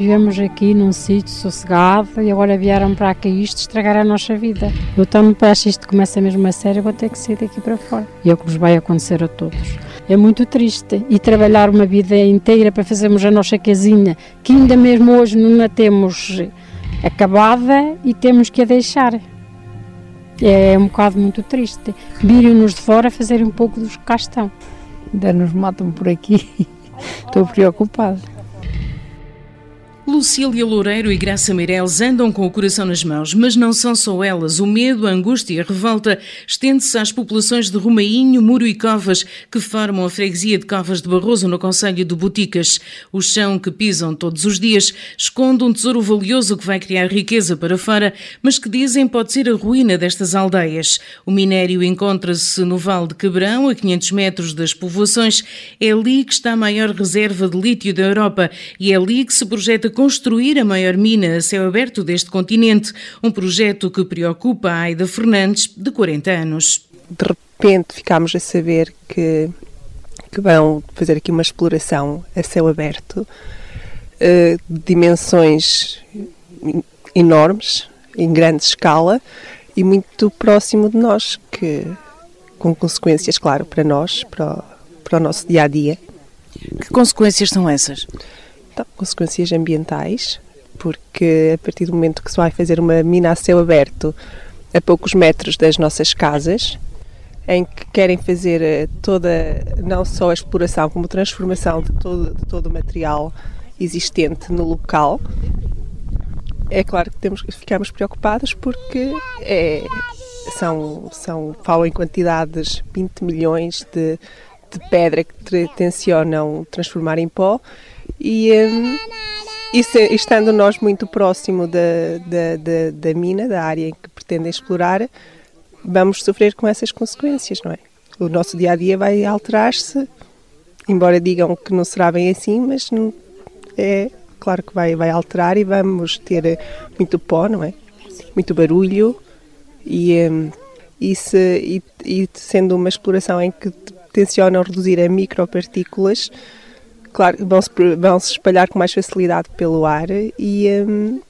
Vivemos aqui num sítio sossegado e agora vieram para cá isto estragar a nossa vida. Eu também acho isto começa mesmo a sério, vou ter que sair daqui para fora. E é o que nos vai acontecer a todos. É muito triste. E trabalhar uma vida inteira para fazermos a nossa casinha, que ainda mesmo hoje não a temos acabada e temos que a deixar. É um bocado muito triste. Virem-nos de fora fazer um pouco dos que cá estão. Ainda nos matam por aqui. Estou preocupada. Lucília Loureiro e Graça Meireles andam com o coração nas mãos, mas não são só elas. O medo, a angústia e a revolta estende-se às populações de Romainho, Muro e Covas, que formam a freguesia de Covas de Barroso, no Conselho de Boticas. O chão que pisam todos os dias esconde um tesouro valioso que vai criar riqueza para fora, mas que dizem pode ser a ruína destas aldeias. O minério encontra-se no Vale de Quebrão, a 500 metros das povoações. É ali que está a maior reserva de lítio da Europa e é ali que se projeta construir a maior mina a céu aberto deste continente, um projeto que preocupa a Aida Fernandes, de 40 anos. De repente ficámos a saber que, que vão fazer aqui uma exploração a céu aberto, uh, de dimensões enormes, em grande escala e muito próximo de nós, que com consequências, claro, para nós, para o, para o nosso dia a dia. Que consequências são essas? Consequências ambientais, porque a partir do momento que se vai fazer uma mina a céu aberto a poucos metros das nossas casas, em que querem fazer eh, toda, não só a exploração, como a transformação de todo, de todo o material existente no local, é claro que temos, ficamos preocupados porque é, são, são, falam em quantidades 20 milhões de, de pedra que tencionam transformar em pó e, um, e se, estando nós muito próximo da, da, da, da mina, da área em que pretendem explorar, vamos sofrer com essas consequências, não é? O nosso dia a dia vai alterar-se, embora digam que não será bem assim, mas não, é claro que vai, vai alterar e vamos ter muito pó, não é? Muito barulho e, um, e, se, e, e sendo uma exploração em que tencionam reduzir a micropartículas, claro, vão se, vão se espalhar com mais facilidade pelo ar e, um,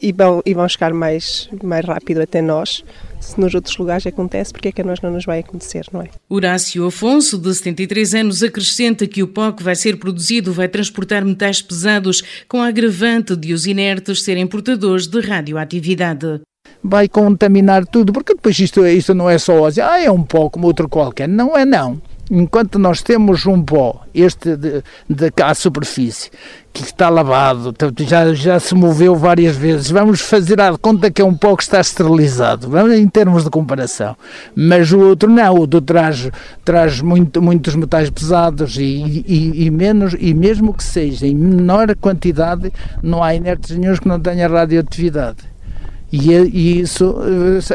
e, vão, e vão chegar mais, mais rápido até nós. Se nos outros lugares acontece, porque é que a nós não nos vai acontecer, não é? Horácio Afonso, de 73 anos, acrescenta que o pó que vai ser produzido vai transportar metais pesados com a agravante de os inertes serem portadores de radioatividade vai contaminar tudo, porque depois isto, isto não é só assim, ah, é um pó como outro qualquer. Não é não enquanto nós temos um pó, este de, de cá à superfície, que está lavado, já, já se moveu várias vezes, vamos fazer a conta que é um pó que está esterilizado, em termos de comparação. Mas o outro não, o outro traz, traz muito, muitos metais pesados e, e, e, menos, e mesmo que seja em menor quantidade, não há inertes nenhum que não tenha radioatividade. E, e, isso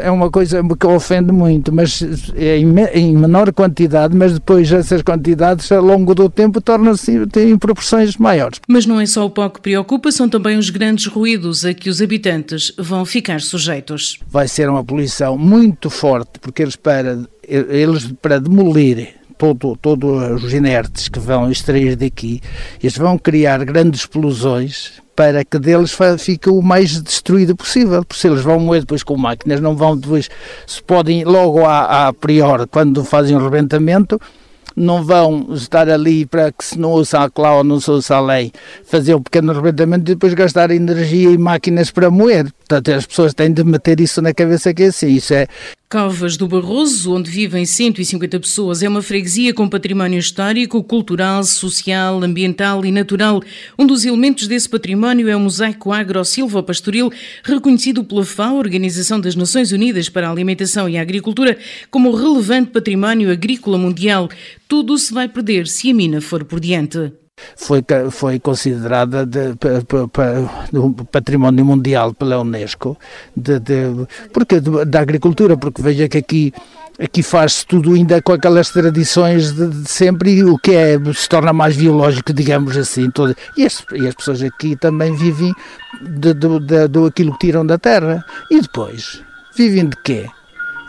é uma coisa que ofende muito, mas é em, menor quantidade, mas depois essas quantidades ao longo do tempo tornam-se em proporções maiores. Mas não é só o pó que preocupa, são também os grandes ruídos a que os habitantes vão ficar sujeitos. Vai ser uma poluição muito forte, porque eles para, eles para demolir todo, todos os inertes que vão extrair daqui, eles vão criar grandes explosões para que deles fique o mais destruído possível, porque se eles vão moer depois com máquinas, não vão depois, se podem logo a, a priori, quando fazem o rebentamento, não vão estar ali para que se não ouça a clau ou não se ouça a lei, fazer o pequeno arrebentamento e depois gastar energia e máquinas para moer. Portanto, as pessoas têm de meter isso na cabeça que é assim, isso é... Covas do Barroso, onde vivem 150 pessoas, é uma freguesia com património histórico, cultural, social, ambiental e natural. Um dos elementos desse património é o mosaico agro-silvopastoril, reconhecido pela FAO, Organização das Nações Unidas para a Alimentação e a Agricultura, como relevante património agrícola mundial. Tudo se vai perder se a mina for por diante foi, foi considerada de, de, património mundial pela Unesco, de, de, porque da agricultura, porque veja que aqui aqui faz-se tudo ainda com aquelas tradições de, de, sempre e o que é se torna mais biológico, digamos assim. Todo, e, as, e as pessoas aqui também vivem de aquilo que tiram da terra. E depois, vivem de quê?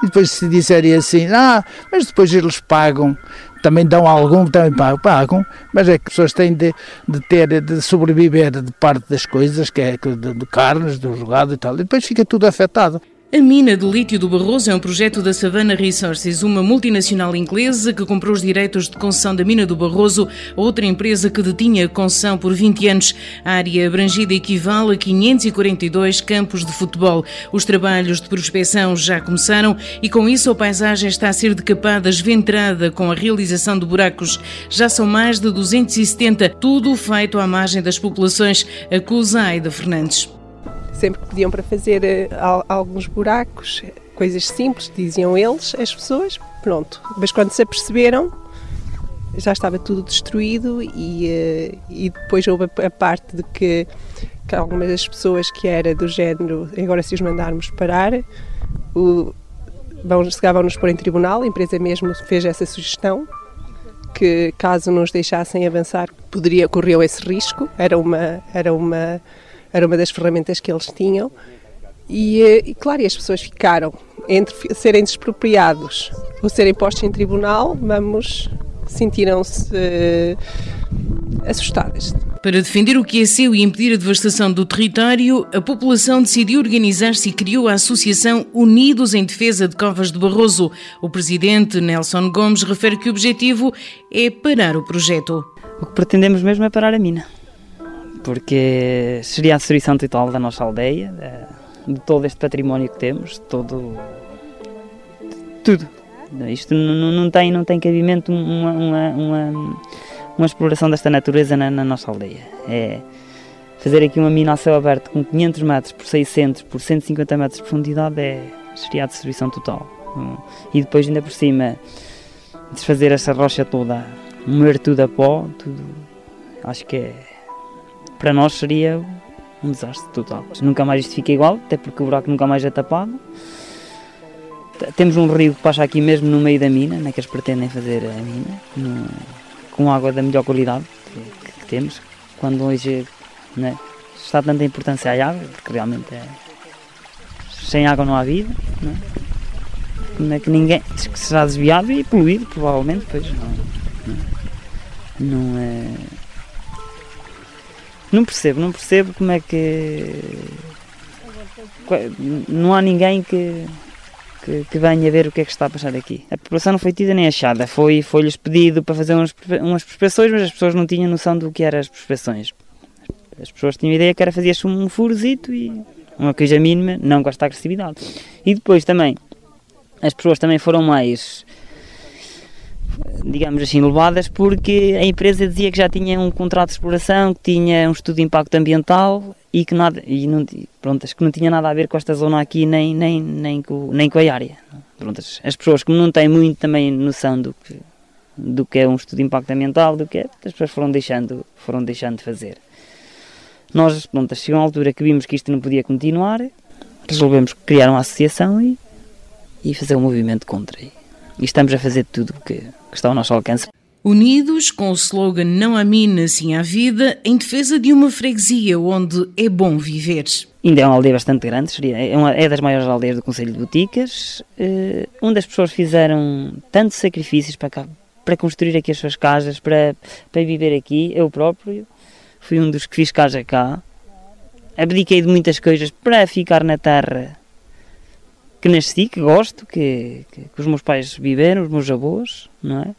E depois se disserem assim, ah, mas depois eles pagam, também dão algum, também pagam, mas é que as pessoas têm de, de ter, de sobreviver de parte das coisas, que é de, de carnes, do jogado e tal, e depois fica tudo afetado. A mina de lítio do Barroso é um projeto da Savannah Resources, uma multinacional inglesa que comprou os direitos de concessão da mina do Barroso outra empresa que detinha a concessão por 20 anos. A área abrangida equivale a 542 campos de futebol. Os trabalhos de prospecção já começaram e com isso a paisagem está a ser decapada, esventrada com a realização de buracos. Já são mais de 270, tudo feito à margem das populações, acusa Aida Fernandes sempre pediam para fazer uh, alguns buracos, coisas simples, diziam eles, as pessoas, pronto. Mas quando se aperceberam, já estava tudo destruído e, uh, e depois houve a, a parte de que, que, algumas das pessoas que era do género, agora se os mandarmos parar, o, vão, nos pôr em tribunal, a empresa mesmo fez essa sugestão, que caso nos deixassem avançar, poderia, correu esse risco, era uma, era uma era uma das ferramentas que eles tinham. E, eh, e claro, e as pessoas ficaram entre serem despropriados ou serem postos em tribunal, vamos, sentiram-se uh, assustadas. Para defender o que é seu e impedir a devastação do território, a população decidiu organizar-se e criou a Associação Unidos em Defesa de Covas de Barroso. O presidente Nelson Gomes refere que o objetivo é parar o projeto. O que pretendemos mesmo é parar a mina porque seria a destruição total da nossa aldeia, de todo este património que temos, de todo. tudo. Isto não, tem, não tem cabimento uma, uma, uma, uma exploração desta natureza na, na, nossa aldeia. É fazer aqui uma mina a céu aberto com 500 metros por 600 por 150 metros de profundidade é, seria a destruição total. E depois, ainda por cima, desfazer essa rocha toda, moer tudo a pó, tudo, acho que é para nós seria um desastre total. Nunca mais isto fica igual, até porque o buraco nunca mais é tapado. Temos um rio que passa aqui mesmo no meio da mina, né, que eles pretendem fazer a mina, no, com água da melhor qualidade que, que temos. Quando hoje né, está tanta importância à água, porque realmente é, sem água não há vida, não é? que ninguém que será desviado e poluído, provavelmente, pois não, não, não é não percebo, não percebo como é que. Não há ninguém que, que, que, venha ver o que é que está a passar aqui. A população não foi tida nem achada, foi, foi-lhes pedido para fazer umas, umas prospeções, mas as pessoas não tinham noção do que eram as prospeções. As pessoas tinham ideia que era fazer-se um furozito e uma coisa mínima, não com esta agressividade. E depois também, as pessoas também foram mais digamos assim, levadas porque a empresa dizia que já tinha um contrato de exploração, que tinha um estudo de impacto ambiental e que nada, e não, pronto, que não tinha nada a ver com esta zona aqui nem, nem, nem, com, nem com a área. Pronto, as pessoas que não têm muito também noção do que, do que é um estudo de impacto ambiental, do que é, as pessoas foram deixando, foram deixando de fazer. Nós, pronto, chegou a altura que vimos que isto não podia continuar, resolvemos criar uma associação e, e fazer um movimento contra. E, estamos a fazer tudo o que, que está ao nosso alcance. Unidos com o slogan Não há mina, sim há vida, em defesa de uma freguesia onde é bom viver. Ainda é uma aldeia bastante grande, seria, é, uma, é das maiores aldeias do Conselho de Boticas, uh, onde as pessoas fizeram tantos sacrifícios para, cá, para construir aqui as suas casas, para, para viver aqui. Eu próprio fui um dos que fiz casa cá, abdiquei de muitas coisas para ficar na terra que nasci, que gosto, que, que, que, os meus pais viveram, os meus avós, não é?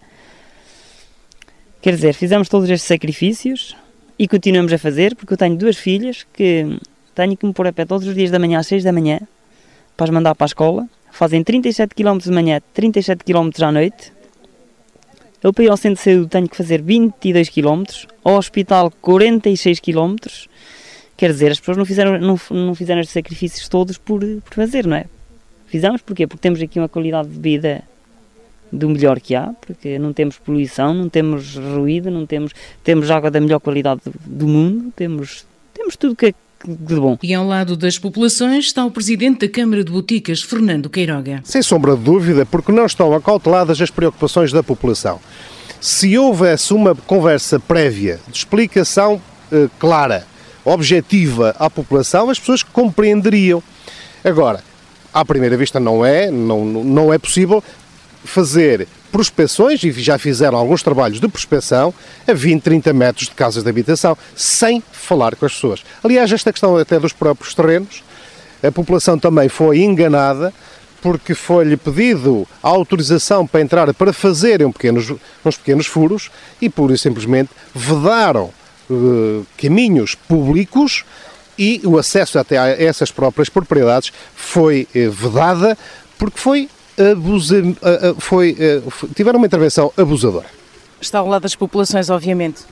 Quer dizer, fizemos todos estes sacrifícios e continuamos a fazer, porque eu tenho duas filhas que tenho que me pôr a pé todos os dias da manhã às 6 da manhã para as mandar para a escola. Fazem 37 km de manhã, 37 km à noite. Eu para ir ao centro de saúde tenho que fazer 22 km, ao hospital 46 km. Quer dizer, as pessoas não fizeram, não, não fizeram estes sacrifícios todos por, por fazer, não é? Fizemos porquê? Porque temos aqui uma qualidade de vida do melhor que há, porque não temos poluição, não temos ruído, não temos, temos água da melhor qualidade do mundo, temos, temos tudo que é de bom. E ao lado das populações está o Presidente da Câmara de Boticas, Fernando Queiroga. Sem sombra de dúvida, porque não estão acauteladas as preocupações da população. Se houvesse uma conversa prévia de explicação eh, clara, objetiva à população, as pessoas compreenderiam. Agora, à primeira vista não é, não, não é possível fazer prospeções, e já fizeram alguns trabalhos de prospeção, a 20, 30 metros de casas de habitação, sem falar com as pessoas. Aliás, esta questão até dos próprios terrenos, a população também foi enganada, porque foi-lhe pedido a autorização para entrar para fazerem pequenos, uns pequenos furos e, pura e simplesmente, vedaram uh, caminhos públicos e o acesso até a essas próprias propriedades foi uh, vedada porque foi, abusa, uh, foi tiveram uma intervenção abusadora. Está ao lado das populações, obviamente.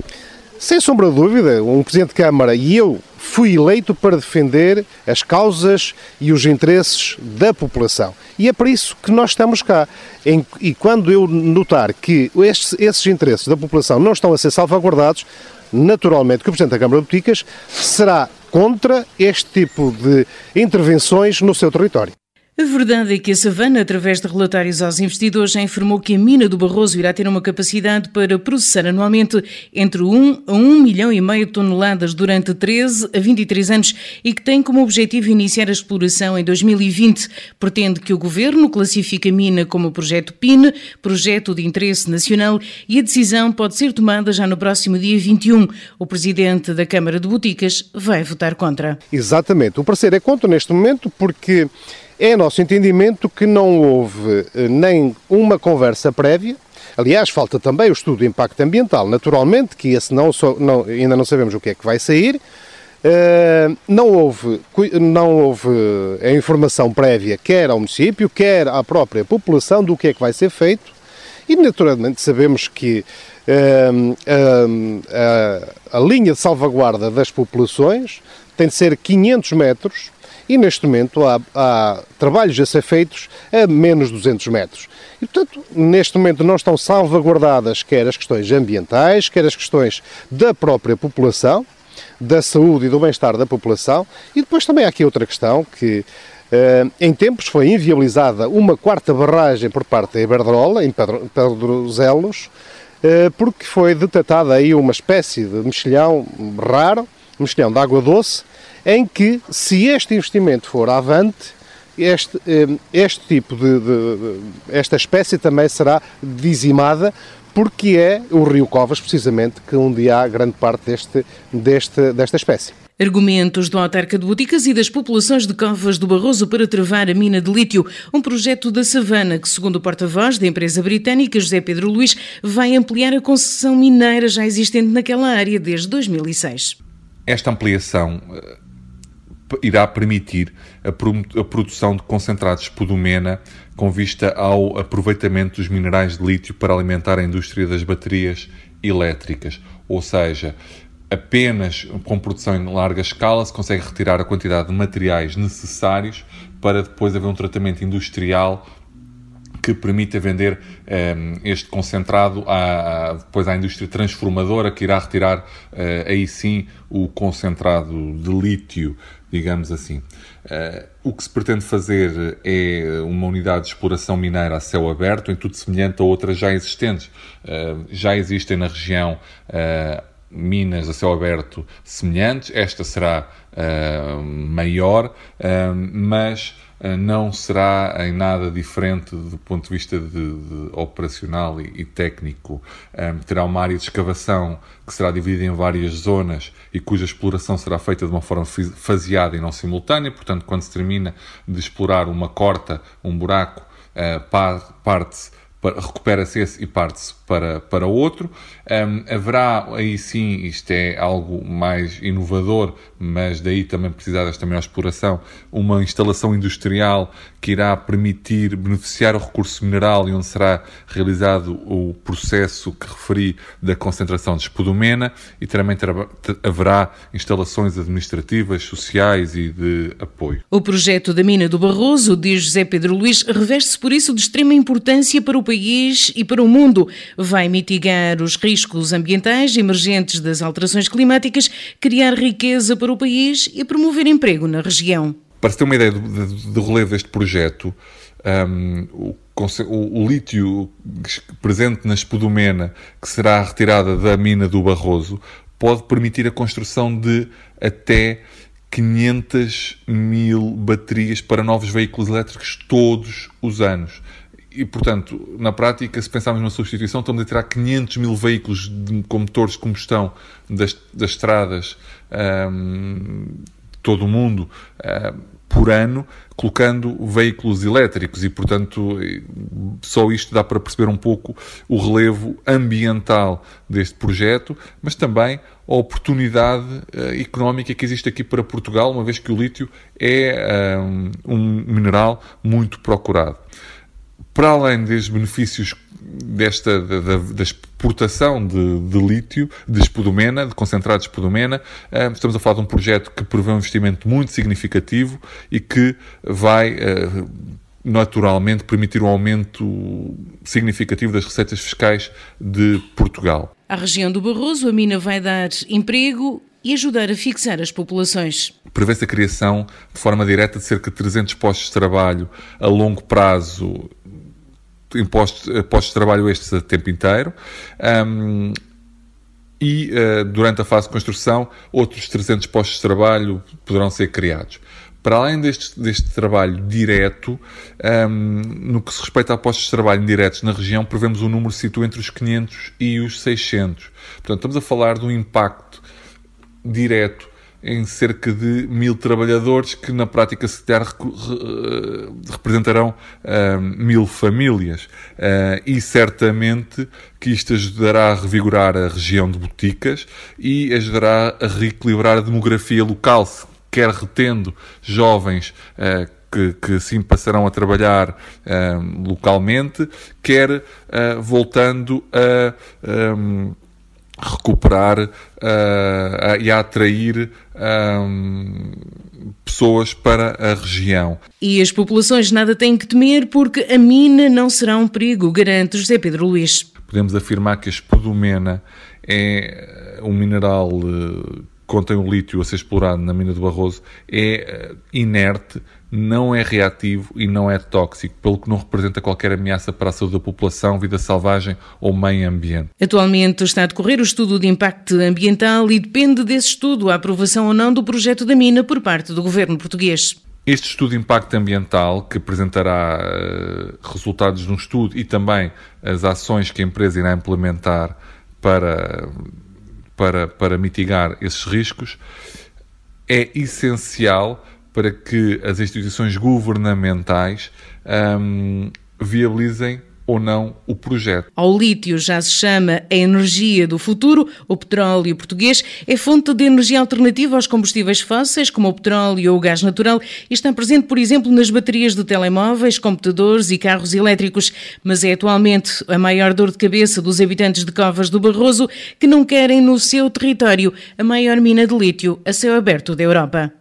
Sem sombra de dúvida, um Presidente de Câmara e eu fui eleito para defender as causas e os interesses da população. E é para isso que nós estamos cá. E quando eu notar que estes, esses interesses da população não estão a ser salvaguardados, naturalmente que o Presidente da Câmara de Boticas será contra este tipo de intervenções no seu território. A verdade é que a Savana, através de relatórios aos investidores, já informou que a mina do Barroso irá ter uma capacidade para processar anualmente entre 1 a 1 milhão e meio de toneladas durante 13 a 23 anos e que tem como objetivo iniciar a exploração em 2020. Pretende que o governo classifique a mina como projeto PIN, projeto de interesse nacional, e a decisão pode ser tomada já no próximo dia 21. O presidente da Câmara de Boticas vai votar contra. Exatamente. O parecer é contra neste momento porque é nosso entendimento que não houve eh, nem uma conversa prévia, Aliás, falta também o estudo de impacto ambiental, naturalmente, que esse não, não, ainda não sabemos o que é que vai sair. Uh, não, houve, não houve a informação prévia, quer ao município, quer à própria população, do que é que vai ser feito. E, naturalmente, sabemos que uh, uh, a linha de salvaguarda das populações tem de ser 500 metros e neste momento há, há, trabalhos a ser feitos a menos de 200 metros. E, portanto, neste momento não estão salvaguardadas quer as questões ambientais, quer as questões da própria população, da saúde e do bem-estar da população. E depois também há aqui outra questão que Uh, em tempos foi inviabilizada uma quarta barragem por parte da Iberdrola, em Pedro, Pedrozelos, uh, porque foi detectada aí uma espécie de mexilhão raro, mexilhão de água doce, em que, se este investimento for avante, este, eh, este tipo de, de, esta espécie também será dizimada porque é o rio Covas, precisamente, que onde há grande parte deste, deste, desta espécie. Argumentos do autarca de Boticas e das populações de Covas do Barroso para travar a mina de lítio, um projeto da Savana que, segundo o porta-voz da empresa britânica José Pedro Luís, vai ampliar a concessão mineira já existente naquela área desde 2006. Esta ampliação eh, irá permitir a, produção de concentrados spodumena com vista ao aproveitamento dos minerais de lítio para alimentar a indústria das baterias elétricas. Ou seja, apenas com produção em larga escala se consegue retirar a quantidade de materiais necessários para depois haver um tratamento industrial que permita vender ehm, este concentrado à, depois à indústria transformadora que irá retirar uh, aí sim o concentrado de lítio, digamos assim. Uh, o que se pretende fazer é uma unidade de exploração mineira a céu aberto, em tudo semelhante a outras já existentes. Uh, já existem na região minas a céu aberto semelhantes, esta será maior, mas eh, não será em nada diferente do ponto de vista de, de operacional e, e técnico. Terá uma área de escavação que será dividida em várias zonas e cuja exploração será feita de uma forma faseada e não simultânea. Portanto, quando se termina de explorar uma corta, um buraco, uh, parte-se recupera-se esse e parte-se para, para outro. Um, haverá aí sim, isto é algo mais inovador, mas daí também precisar desta maior exploração, uma instalação industrial que irá permitir beneficiar o recurso mineral e onde será realizado o processo que referi da concentração de espodumena e também haverá instalações administrativas, sociais e de apoio. O projeto da mina do Barroso, diz José Pedro Luís, reveste-se por isso de extrema importância para o país e para o mundo. Vai mitigar os riscos ambientais emergentes das alterações climáticas, criar riqueza para o país e promover emprego na região. Para se ter uma ideia do, do, relevo deste projeto, um, o, o, o, lítio presente na espodumena, que será retirada da mina do Barroso, pode permitir a construção de até 500 mil baterias para novos veículos elétricos todos os anos. E, portanto, na prática, se pensarmos numa substituição, estamos a tirar 500 mil veículos de, com motores de combustão das, das estradas um, todo o mundo um, por ano, colocando veículos elétricos. E, portanto, só isto dá para perceber um pouco o relevo ambiental deste projeto, mas também a oportunidade uh, económica que existe aqui para Portugal, uma vez que o lítio é um, um mineral muito procurado para além dos benefícios desta da, da exportação de, de, lítio, de espodumena, de concentrado de espodumena, eh, estamos a falar de um projeto que prevê um investimento muito significativo e que vai eh, naturalmente permitir um aumento significativo das receitas fiscais de Portugal. À região do Barroso, a mina vai dar emprego e ajudar a fixar as populações. Prevê-se a criação de forma direta de cerca de 300 postos de trabalho a longo prazo impostos, eh, postos de trabalho estes a tempo inteiro. Um, e uh, durante a fase de construção, outros 300 postos de trabalho poderão ser criados. Para além deste, deste trabalho direto, um, no que se respeita a postos de trabalho indiretos na região, prevemos um número que situa entre os 500 e os 600. Portanto, estamos a falar de um impacto direto em cerca de mil trabalhadores que na prática se der representarão uh, mil famílias. Uh, e certamente que isto ajudará a revigorar a região de Boticas e ajudará a reequilibrar a demografia local, quer retendo jovens uh, que, que sim passarão a trabalhar localmente, quer voltando a um, recuperar uh, e a atrair um, pessoas para a região. E as populações nada têm que temer porque a mina não será um perigo, garante José Pedro Luís. Podemos afirmar que a espodumena é um mineral uh, contém o lítio a ser explorado na mina do Barroso, é inerte, não é reativo e não é tóxico, pelo que não representa qualquer ameaça para a saúde da população, vida selvagem ou meio ambiente. Atualmente está a decorrer o estudo de impacto ambiental e depende desse estudo a aprovação ou não do projeto da mina por parte do governo português. Este estudo de impacto ambiental, que apresentará uh, resultados de um estudo e também as ações que a empresa irá implementar para, para, para mitigar esses riscos, é essencial para que as instituições governamentais um, viabilizem ou não o projeto. Ao lítio já se chama a energia do futuro. O petróleo português é fonte de energia alternativa aos combustíveis fósseis, como o petróleo ou o gás natural, e está presente, por exemplo, nas baterias de telemóveis, computadores e carros elétricos. Mas é atualmente a maior dor de cabeça dos habitantes de Covas do Barroso, que não querem no seu território a maior mina de lítio a céu aberto da Europa.